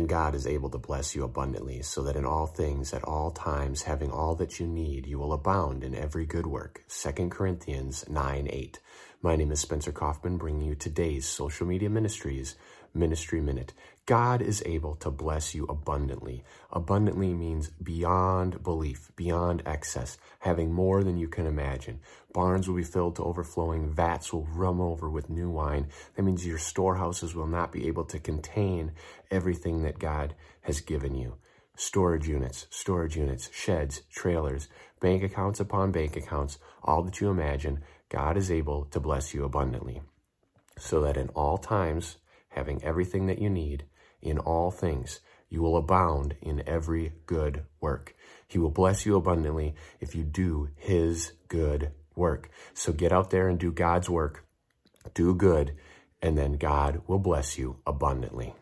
and God is able to bless you abundantly, so that in all things, at all times, having all that you need, you will abound in every good work. 2 Corinthians 9 8. My name is Spencer Coffman, bringing you today's Social Media Ministries Ministry Minute. God is able to bless you abundantly. Abundantly means beyond belief, beyond excess, having more than you can imagine. Barns will be filled to overflowing, vats will rum over with new wine. That means your storehouses will not be able to contain everything that God has given you. Storage units, storage units, sheds, trailers, bank accounts upon bank accounts, all that you imagine, God is able to bless you abundantly. So that in all times, having everything that you need in all things, you will abound in every good work. He will bless you abundantly if you do his good work. So get out there and do God's work, do good, and then God will bless you abundantly.